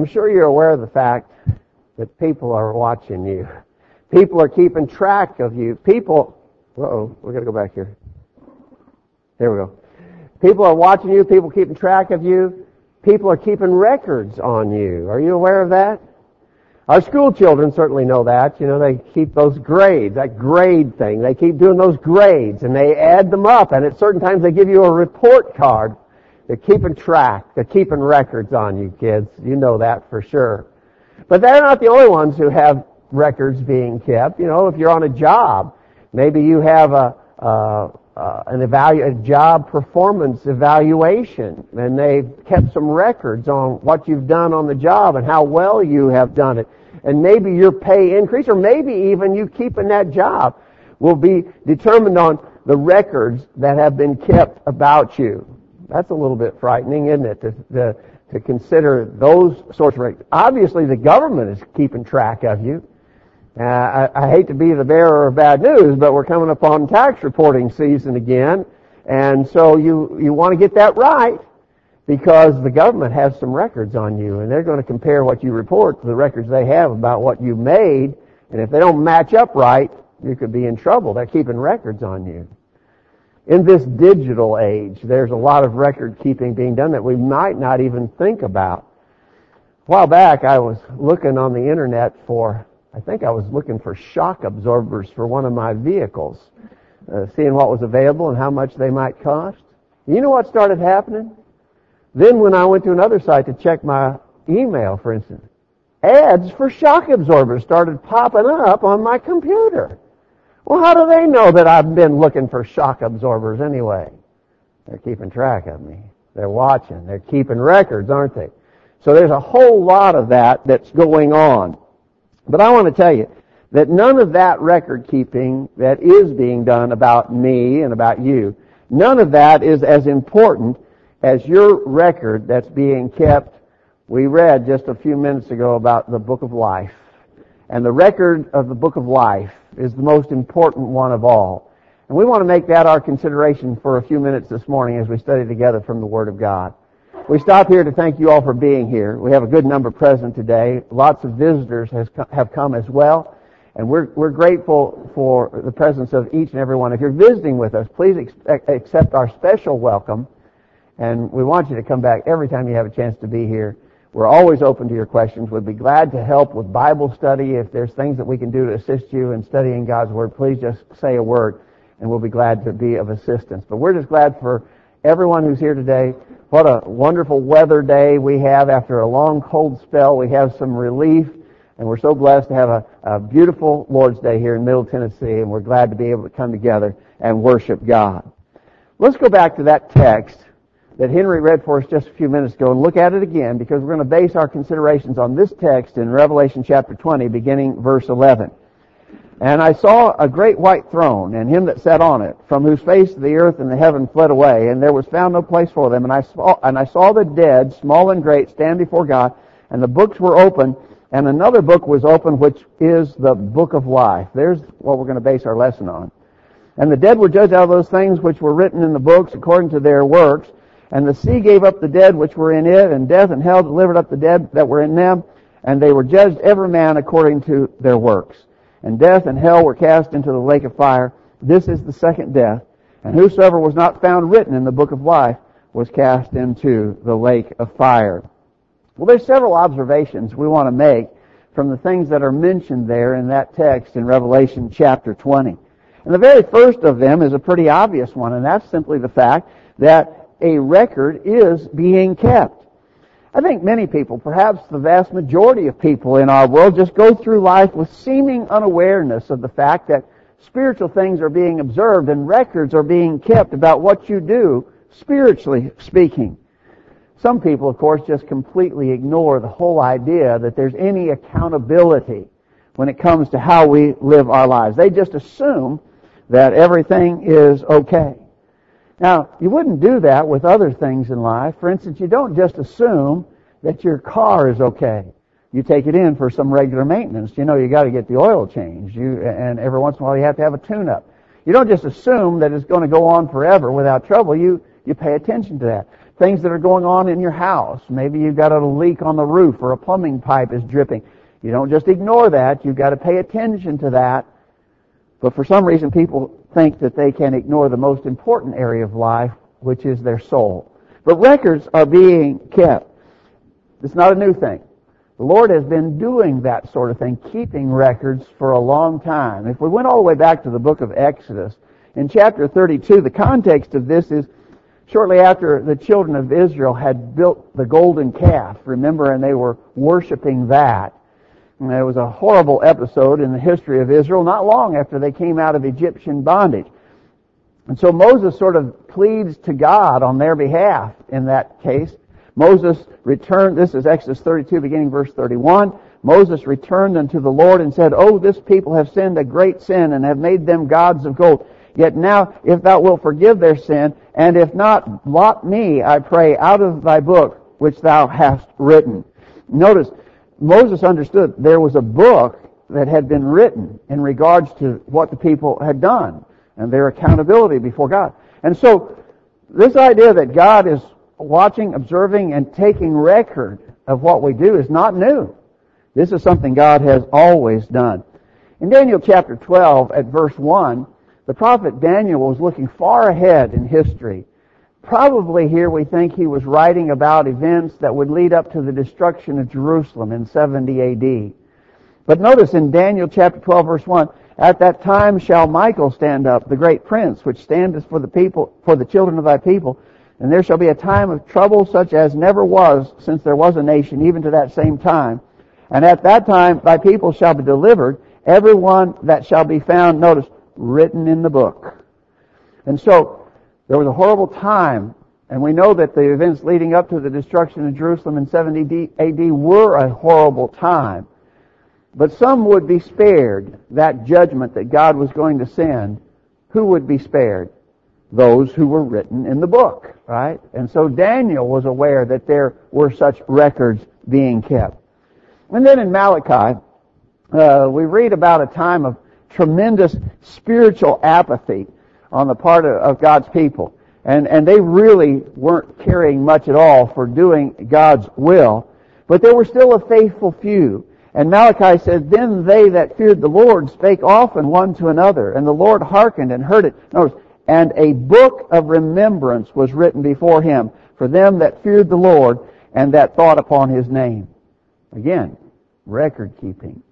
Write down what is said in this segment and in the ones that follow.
I'm sure you're aware of the fact that people are watching you. People are keeping track of you. People, uh-oh, we gotta go back here. There we go. People are watching you. People keeping track of you. People are keeping records on you. Are you aware of that? Our school children certainly know that. You know, they keep those grades, that grade thing. They keep doing those grades and they add them up and at certain times they give you a report card. They're keeping track. They're keeping records on you kids. You know that for sure. But they're not the only ones who have records being kept. You know, if you're on a job, maybe you have a, a uh, an evalu- a job performance evaluation, and they've kept some records on what you've done on the job and how well you have done it. And maybe your pay increase, or maybe even you keeping that job, will be determined on the records that have been kept about you. That's a little bit frightening, isn't it? To, to, to consider those sorts of records. Obviously, the government is keeping track of you. Uh, I, I hate to be the bearer of bad news, but we're coming upon tax reporting season again, and so you you want to get that right because the government has some records on you, and they're going to compare what you report to the records they have about what you made, and if they don't match up right, you could be in trouble. They're keeping records on you. In this digital age, there's a lot of record keeping being done that we might not even think about. A while back, I was looking on the internet for I think I was looking for shock absorbers for one of my vehicles, uh, seeing what was available and how much they might cost. You know what started happening? Then when I went to another site to check my email, for instance, ads for shock absorbers started popping up on my computer. Well, how do they know that I've been looking for shock absorbers anyway? They're keeping track of me. They're watching. They're keeping records, aren't they? So there's a whole lot of that that's going on. But I want to tell you that none of that record keeping that is being done about me and about you, none of that is as important as your record that's being kept. We read just a few minutes ago about the book of life. And the record of the book of life is the most important one of all. And we want to make that our consideration for a few minutes this morning as we study together from the Word of God. We stop here to thank you all for being here. We have a good number present today. Lots of visitors has, have come as well. And we're, we're grateful for the presence of each and every one. If you're visiting with us, please accept our special welcome. And we want you to come back every time you have a chance to be here. We're always open to your questions. We'd be glad to help with Bible study. If there's things that we can do to assist you in studying God's Word, please just say a word and we'll be glad to be of assistance. But we're just glad for everyone who's here today. What a wonderful weather day we have after a long cold spell. We have some relief and we're so blessed to have a, a, beautiful Lord's Day here in Middle Tennessee and we're glad to be able to come together and worship God. Let's go back to that text that Henry read for us just a few minutes ago and look at it again because we're going to base our considerations on this text in Revelation chapter 20 beginning verse 11. And I saw a great white throne, and him that sat on it, from whose face the earth and the heaven fled away, and there was found no place for them. And I saw, and I saw the dead, small and great, stand before God, and the books were open, and another book was open, which is the book of life. There's what we're going to base our lesson on. And the dead were judged out of those things which were written in the books according to their works. And the sea gave up the dead which were in it, and death and hell delivered up the dead that were in them, and they were judged every man according to their works and death and hell were cast into the lake of fire. This is the second death. And whosoever was not found written in the book of life was cast into the lake of fire. Well, there's several observations we want to make from the things that are mentioned there in that text in Revelation chapter 20. And the very first of them is a pretty obvious one, and that's simply the fact that a record is being kept. I think many people, perhaps the vast majority of people in our world, just go through life with seeming unawareness of the fact that spiritual things are being observed and records are being kept about what you do, spiritually speaking. Some people, of course, just completely ignore the whole idea that there's any accountability when it comes to how we live our lives. They just assume that everything is okay. Now, you wouldn't do that with other things in life. For instance, you don't just assume that your car is okay. You take it in for some regular maintenance. You know you got to get the oil changed. You, and every once in a while you have to have a tune-up. You don't just assume that it's going to go on forever without trouble. You, you pay attention to that. things that are going on in your house. Maybe you've got a leak on the roof or a plumbing pipe is dripping. You don't just ignore that. You've got to pay attention to that. But for some reason people think that they can ignore the most important area of life, which is their soul. But records are being kept. It's not a new thing. The Lord has been doing that sort of thing, keeping records for a long time. If we went all the way back to the book of Exodus, in chapter 32, the context of this is shortly after the children of Israel had built the golden calf, remember, and they were worshiping that. It was a horrible episode in the history of Israel, not long after they came out of Egyptian bondage. And so Moses sort of pleads to God on their behalf in that case. Moses returned, this is Exodus 32 beginning verse 31. Moses returned unto the Lord and said, Oh, this people have sinned a great sin and have made them gods of gold. Yet now, if thou wilt forgive their sin, and if not, blot me, I pray, out of thy book which thou hast written. Notice, Moses understood there was a book that had been written in regards to what the people had done and their accountability before God. And so, this idea that God is watching, observing, and taking record of what we do is not new. This is something God has always done. In Daniel chapter 12 at verse 1, the prophet Daniel was looking far ahead in history. Probably here we think he was writing about events that would lead up to the destruction of Jerusalem in 70 AD. But notice in Daniel chapter 12 verse 1, at that time shall Michael stand up, the great prince, which standeth for the people, for the children of thy people. And there shall be a time of trouble such as never was since there was a nation, even to that same time. And at that time thy people shall be delivered, every one that shall be found, notice, written in the book. And so, there was a horrible time, and we know that the events leading up to the destruction of Jerusalem in 70 AD were a horrible time. But some would be spared that judgment that God was going to send. Who would be spared? Those who were written in the book, right? And so Daniel was aware that there were such records being kept. And then in Malachi, uh, we read about a time of tremendous spiritual apathy on the part of, of God's people. And, and they really weren't caring much at all for doing God's will. But there were still a faithful few. And Malachi says, Then they that feared the Lord spake often one to another, and the Lord hearkened and heard it. Notice, and a book of remembrance was written before him for them that feared the Lord and that thought upon his name. Again, record keeping.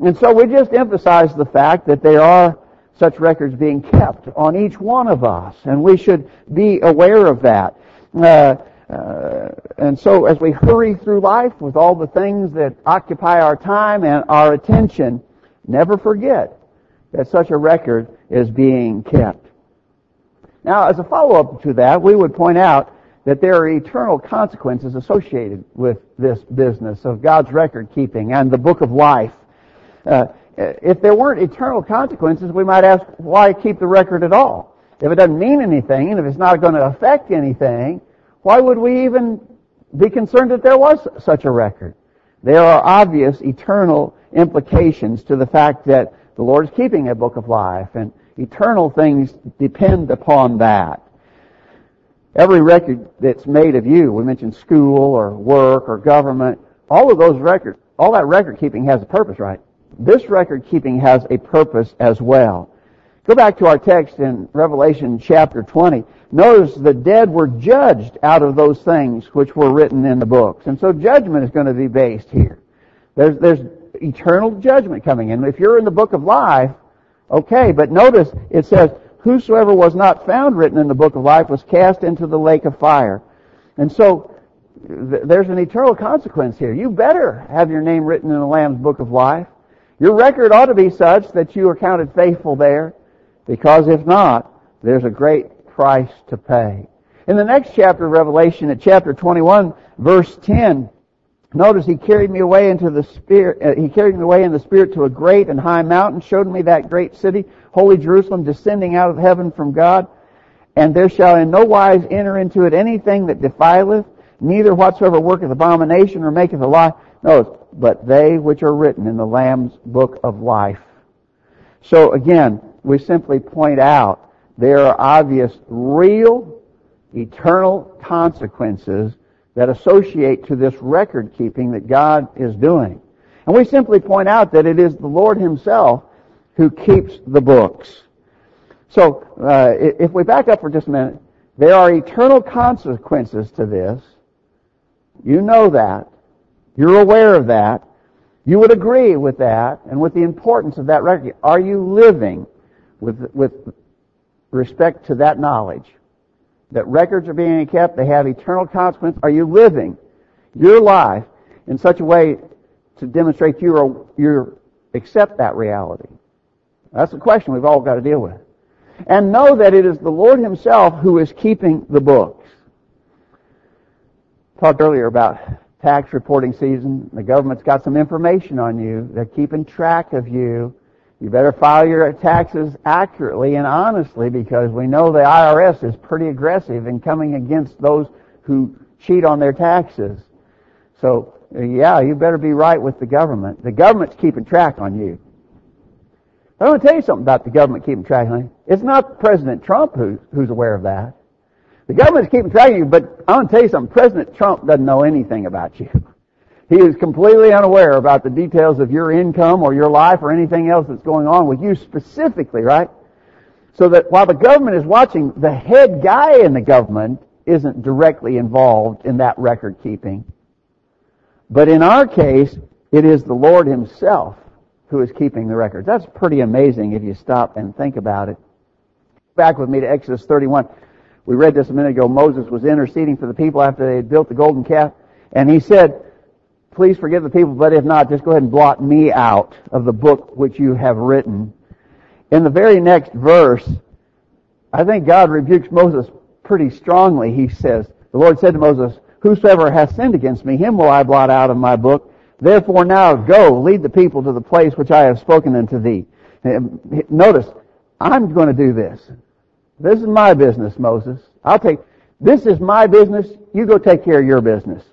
And so we just emphasize the fact that there are such records being kept on each one of us, and we should be aware of that. Uh, uh, and so as we hurry through life with all the things that occupy our time and our attention, never forget that such a record is being kept. Now, as a follow-up to that, we would point out that there are eternal consequences associated with this business of God's record keeping and the book of life. Uh, if there weren't eternal consequences, we might ask, why keep the record at all? If it doesn't mean anything, and if it's not going to affect anything, why would we even be concerned that there was such a record? There are obvious eternal implications to the fact that the Lord is keeping a book of life, and eternal things depend upon that. Every record that's made of you, we mentioned school or work or government, all of those records, all that record keeping has a purpose, right? This record keeping has a purpose as well. Go back to our text in Revelation chapter 20. Notice the dead were judged out of those things which were written in the books. And so judgment is going to be based here. There's, there's eternal judgment coming in. If you're in the book of life, okay, but notice it says, whosoever was not found written in the book of life was cast into the lake of fire. And so th- there's an eternal consequence here. You better have your name written in the Lamb's book of life. Your record ought to be such that you are counted faithful there, because if not, there's a great price to pay. In the next chapter of Revelation, at chapter 21, verse 10, notice he carried me away into the spirit, uh, he carried me away in the spirit to a great and high mountain, showed me that great city, holy Jerusalem, descending out of heaven from God, and there shall in no wise enter into it anything that defileth, neither whatsoever worketh abomination or maketh a lie. Notice, but they which are written in the Lamb's book of life. So again, we simply point out there are obvious real eternal consequences that associate to this record keeping that God is doing. And we simply point out that it is the Lord Himself who keeps the books. So, uh, if we back up for just a minute, there are eternal consequences to this. You know that. You're aware of that. You would agree with that and with the importance of that record. Are you living with, with respect to that knowledge? That records are being kept, they have eternal consequence. Are you living your life in such a way to demonstrate you are, you accept that reality? That's the question we've all got to deal with. And know that it is the Lord Himself who is keeping the books. Talked earlier about tax reporting season. The government's got some information on you. They're keeping track of you. You better file your taxes accurately and honestly because we know the IRS is pretty aggressive in coming against those who cheat on their taxes. So, yeah, you better be right with the government. The government's keeping track on you. I want to tell you something about the government keeping track on you. It's not President Trump who, who's aware of that. The government's keeping track of you, but I want to tell you something. President Trump doesn't know anything about you. He is completely unaware about the details of your income or your life or anything else that's going on with you specifically, right? So that while the government is watching, the head guy in the government isn't directly involved in that record keeping. But in our case, it is the Lord Himself who is keeping the records. That's pretty amazing if you stop and think about it. Back with me to Exodus 31. We read this a minute ago. Moses was interceding for the people after they had built the golden calf. And he said, please forgive the people, but if not, just go ahead and blot me out of the book which you have written. In the very next verse, I think God rebukes Moses pretty strongly. He says, the Lord said to Moses, Whosoever hath sinned against me, him will I blot out of my book. Therefore now go, lead the people to the place which I have spoken unto thee. Notice, I'm going to do this. This is my business, Moses. I'll take, this is my business. You go take care of your business.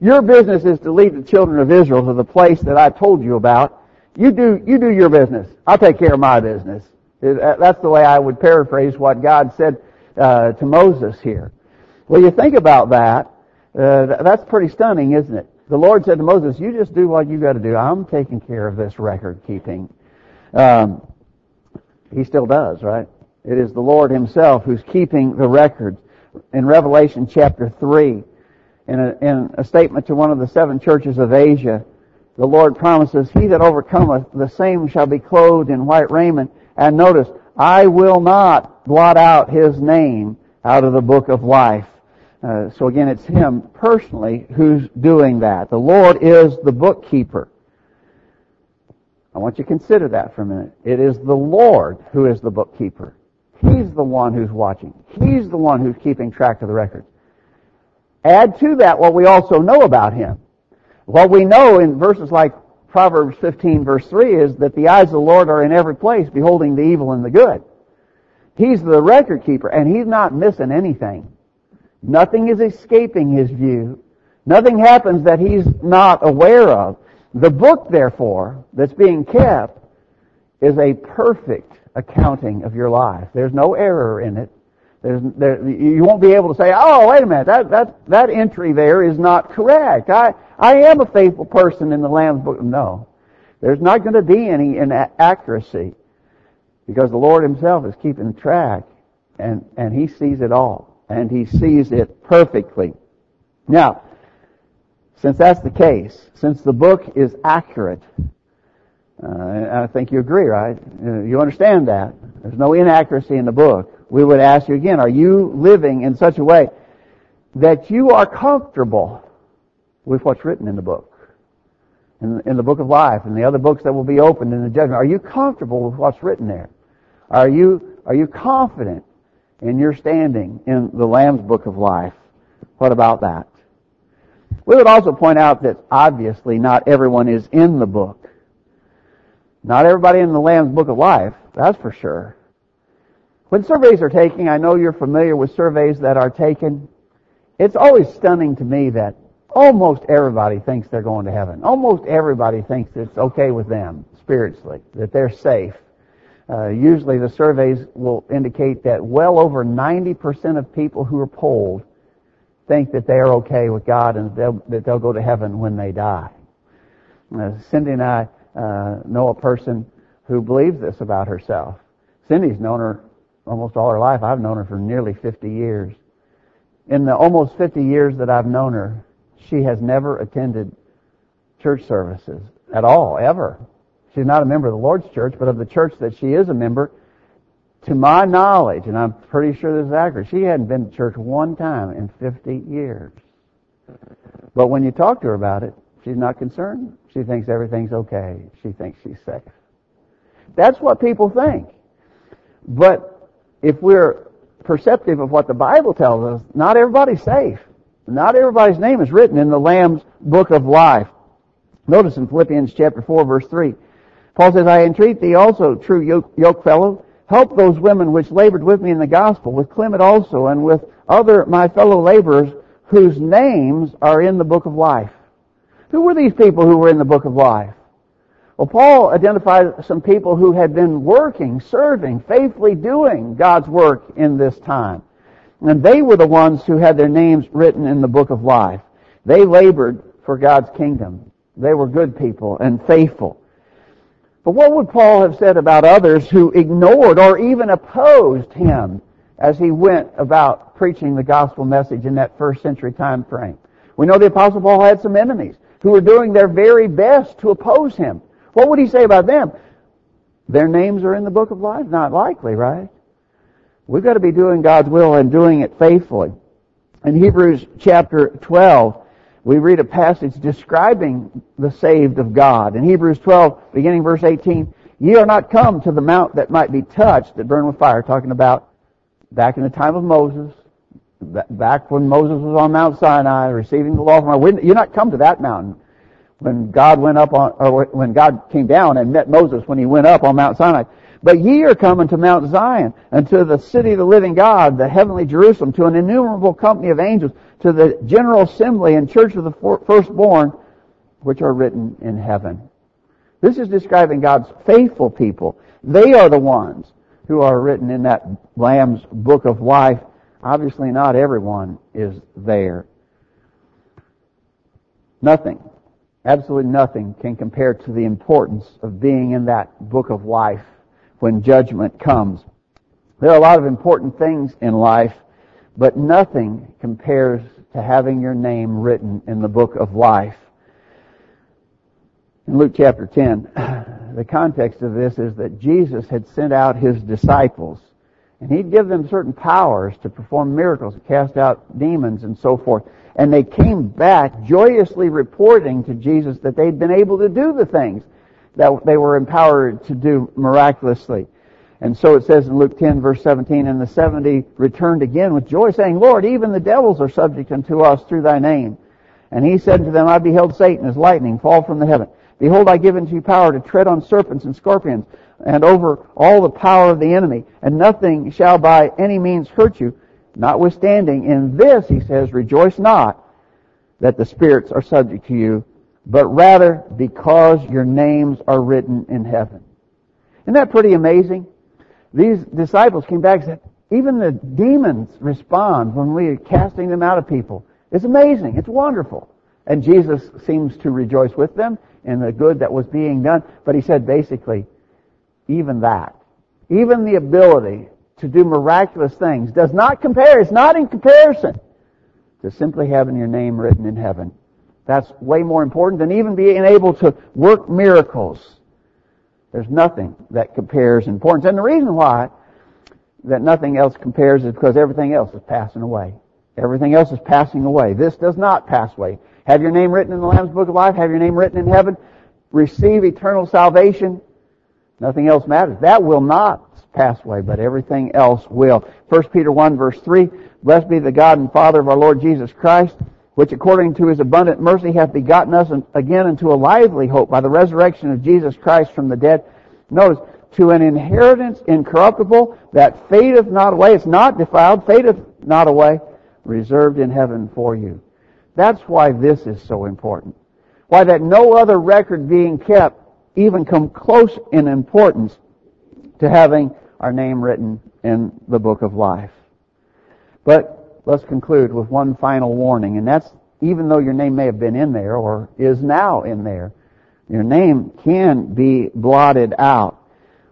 Your business is to lead the children of Israel to the place that I told you about. You do, you do your business. I'll take care of my business. That's the way I would paraphrase what God said uh, to Moses here. Well, you think about that. Uh, that's pretty stunning, isn't it? The Lord said to Moses, "You just do what you got to do. I'm taking care of this record keeping." Um, he still does, right? It is the Lord Himself who's keeping the record. In Revelation chapter three, in a, in a statement to one of the seven churches of Asia, the Lord promises, He that overcometh, the same shall be clothed in white raiment. And notice, I will not blot out His name out of the book of life. Uh, so again, it's Him personally who's doing that. The Lord is the bookkeeper. I want you to consider that for a minute. It is the Lord who is the bookkeeper. He's the one who's watching. He's the one who's keeping track of the records. Add to that what we also know about him. What we know in verses like Proverbs 15 verse 3 is that the eyes of the Lord are in every place, beholding the evil and the good. He's the record keeper, and he's not missing anything. Nothing is escaping his view. Nothing happens that he's not aware of. The book, therefore, that's being kept is a perfect accounting of your life. There's no error in it. There, you won't be able to say, oh, wait a minute, that, that, that entry there is not correct. I, I am a faithful person in the Lamb's book. No. There's not going to be any inaccuracy because the Lord himself is keeping track and, and he sees it all and he sees it perfectly. Now, since that's the case, since the book is accurate, uh, I think you agree, right? You understand that. There's no inaccuracy in the book we would ask you again, are you living in such a way that you are comfortable with what's written in the book? In, in the book of life and the other books that will be opened in the judgment. Are you comfortable with what's written there? Are you, are you confident in your standing in the Lamb's book of life? What about that? We would also point out that obviously not everyone is in the book. Not everybody in the Lamb's book of life, that's for sure. When surveys are taken, I know you're familiar with surveys that are taken. It's always stunning to me that almost everybody thinks they're going to heaven. Almost everybody thinks it's okay with them spiritually, that they're safe. Uh, usually the surveys will indicate that well over 90% of people who are polled think that they are okay with God and they'll, that they'll go to heaven when they die. Uh, Cindy and I uh, know a person who believes this about herself. Cindy's known her almost all her life. I've known her for nearly 50 years. In the almost 50 years that I've known her, she has never attended church services at all, ever. She's not a member of the Lord's church, but of the church that she is a member, to my knowledge, and I'm pretty sure this is accurate, she hadn't been to church one time in 50 years. But when you talk to her about it, she's not concerned. She thinks everything's okay. She thinks she's safe. That's what people think. But if we're perceptive of what the Bible tells us, not everybody's safe. Not everybody's name is written in the Lamb's book of life. Notice in Philippians chapter 4 verse 3, Paul says, I entreat thee also, true yoke, yoke fellow, help those women which labored with me in the gospel, with Clement also, and with other my fellow laborers, whose names are in the book of life. Who were these people who were in the book of life? Well, Paul identified some people who had been working, serving, faithfully doing God's work in this time. And they were the ones who had their names written in the book of life. They labored for God's kingdom. They were good people and faithful. But what would Paul have said about others who ignored or even opposed him as he went about preaching the gospel message in that first century time frame? We know the apostle Paul had some enemies who were doing their very best to oppose him. What would he say about them? Their names are in the book of life? Not likely, right? We've got to be doing God's will and doing it faithfully. In Hebrews chapter 12, we read a passage describing the saved of God. In Hebrews 12, beginning verse 18, ye are not come to the mount that might be touched, that burned with fire, talking about back in the time of Moses, back when Moses was on Mount Sinai receiving the law from God. You're not come to that mountain when God went up on, or when God came down and met Moses when he went up on Mount Sinai. But ye are coming to Mount Zion, and to the city of the living God, the heavenly Jerusalem, to an innumerable company of angels, to the general assembly and church of the firstborn, which are written in heaven. This is describing God's faithful people. They are the ones who are written in that Lamb's book of life. Obviously not everyone is there. Nothing, absolutely nothing can compare to the importance of being in that book of life when judgment comes. There are a lot of important things in life, but nothing compares to having your name written in the book of life. In Luke chapter 10, the context of this is that Jesus had sent out his disciples and he'd give them certain powers to perform miracles, cast out demons and so forth. And they came back joyously reporting to Jesus that they'd been able to do the things that they were empowered to do miraculously. And so it says in Luke 10 verse 17, and the 70 returned again with joy saying, Lord, even the devils are subject unto us through thy name. And he said to them, I beheld Satan as lightning fall from the heaven. Behold, I give unto you power to tread on serpents and scorpions and over all the power of the enemy, and nothing shall by any means hurt you. Notwithstanding, in this, he says, rejoice not that the spirits are subject to you, but rather because your names are written in heaven. Isn't that pretty amazing? These disciples came back and said, even the demons respond when we are casting them out of people. It's amazing. It's wonderful. And Jesus seems to rejoice with them in the good that was being done. But he said basically, even that, even the ability to do miraculous things does not compare, it's not in comparison to simply having your name written in heaven. That's way more important than even being able to work miracles. There's nothing that compares in importance. And the reason why that nothing else compares is because everything else is passing away. Everything else is passing away. This does not pass away. Have your name written in the Lamb's Book of Life. Have your name written in heaven. Receive eternal salvation. Nothing else matters. That will not pass away, but everything else will. 1 Peter 1 verse 3, Blessed be the God and Father of our Lord Jesus Christ, which according to his abundant mercy hath begotten us again into a lively hope by the resurrection of Jesus Christ from the dead. Notice, to an inheritance incorruptible that fadeth not away. It's not defiled, fadeth not away, reserved in heaven for you. That's why this is so important. Why that no other record being kept even come close in importance to having our name written in the book of life. But let's conclude with one final warning, and that's even though your name may have been in there or is now in there, your name can be blotted out.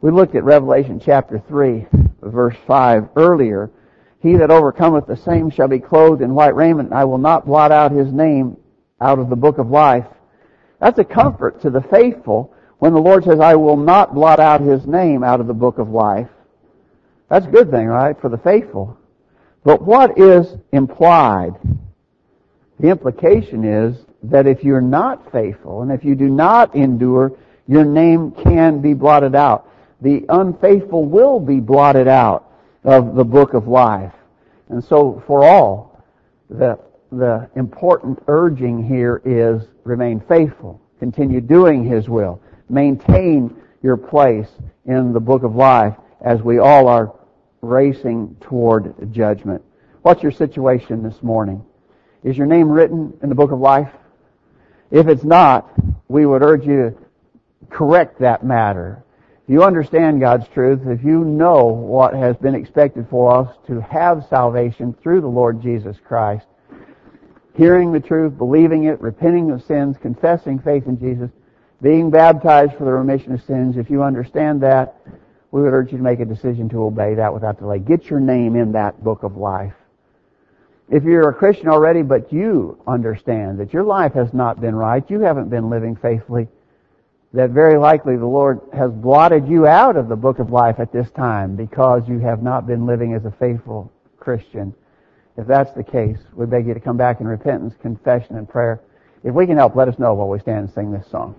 We looked at Revelation chapter 3, verse 5 earlier. He that overcometh the same shall be clothed in white raiment, and I will not blot out his name out of the book of life. That's a comfort to the faithful when the Lord says, I will not blot out his name out of the book of life. That's a good thing, right, for the faithful. But what is implied? The implication is that if you're not faithful and if you do not endure, your name can be blotted out. The unfaithful will be blotted out of the book of life. And so for all, the, the important urging here is remain faithful. Continue doing His will. Maintain your place in the book of life as we all are racing toward judgment. What's your situation this morning? Is your name written in the book of life? If it's not, we would urge you to correct that matter. If you understand God's truth, if you know what has been expected for us to have salvation through the Lord Jesus Christ, hearing the truth, believing it, repenting of sins, confessing faith in Jesus, being baptized for the remission of sins, if you understand that, we would urge you to make a decision to obey that without delay. Get your name in that book of life. If you're a Christian already, but you understand that your life has not been right, you haven't been living faithfully, that very likely the Lord has blotted you out of the book of life at this time because you have not been living as a faithful Christian. If that's the case, we beg you to come back in repentance, confession, and prayer. If we can help, let us know while we stand and sing this song.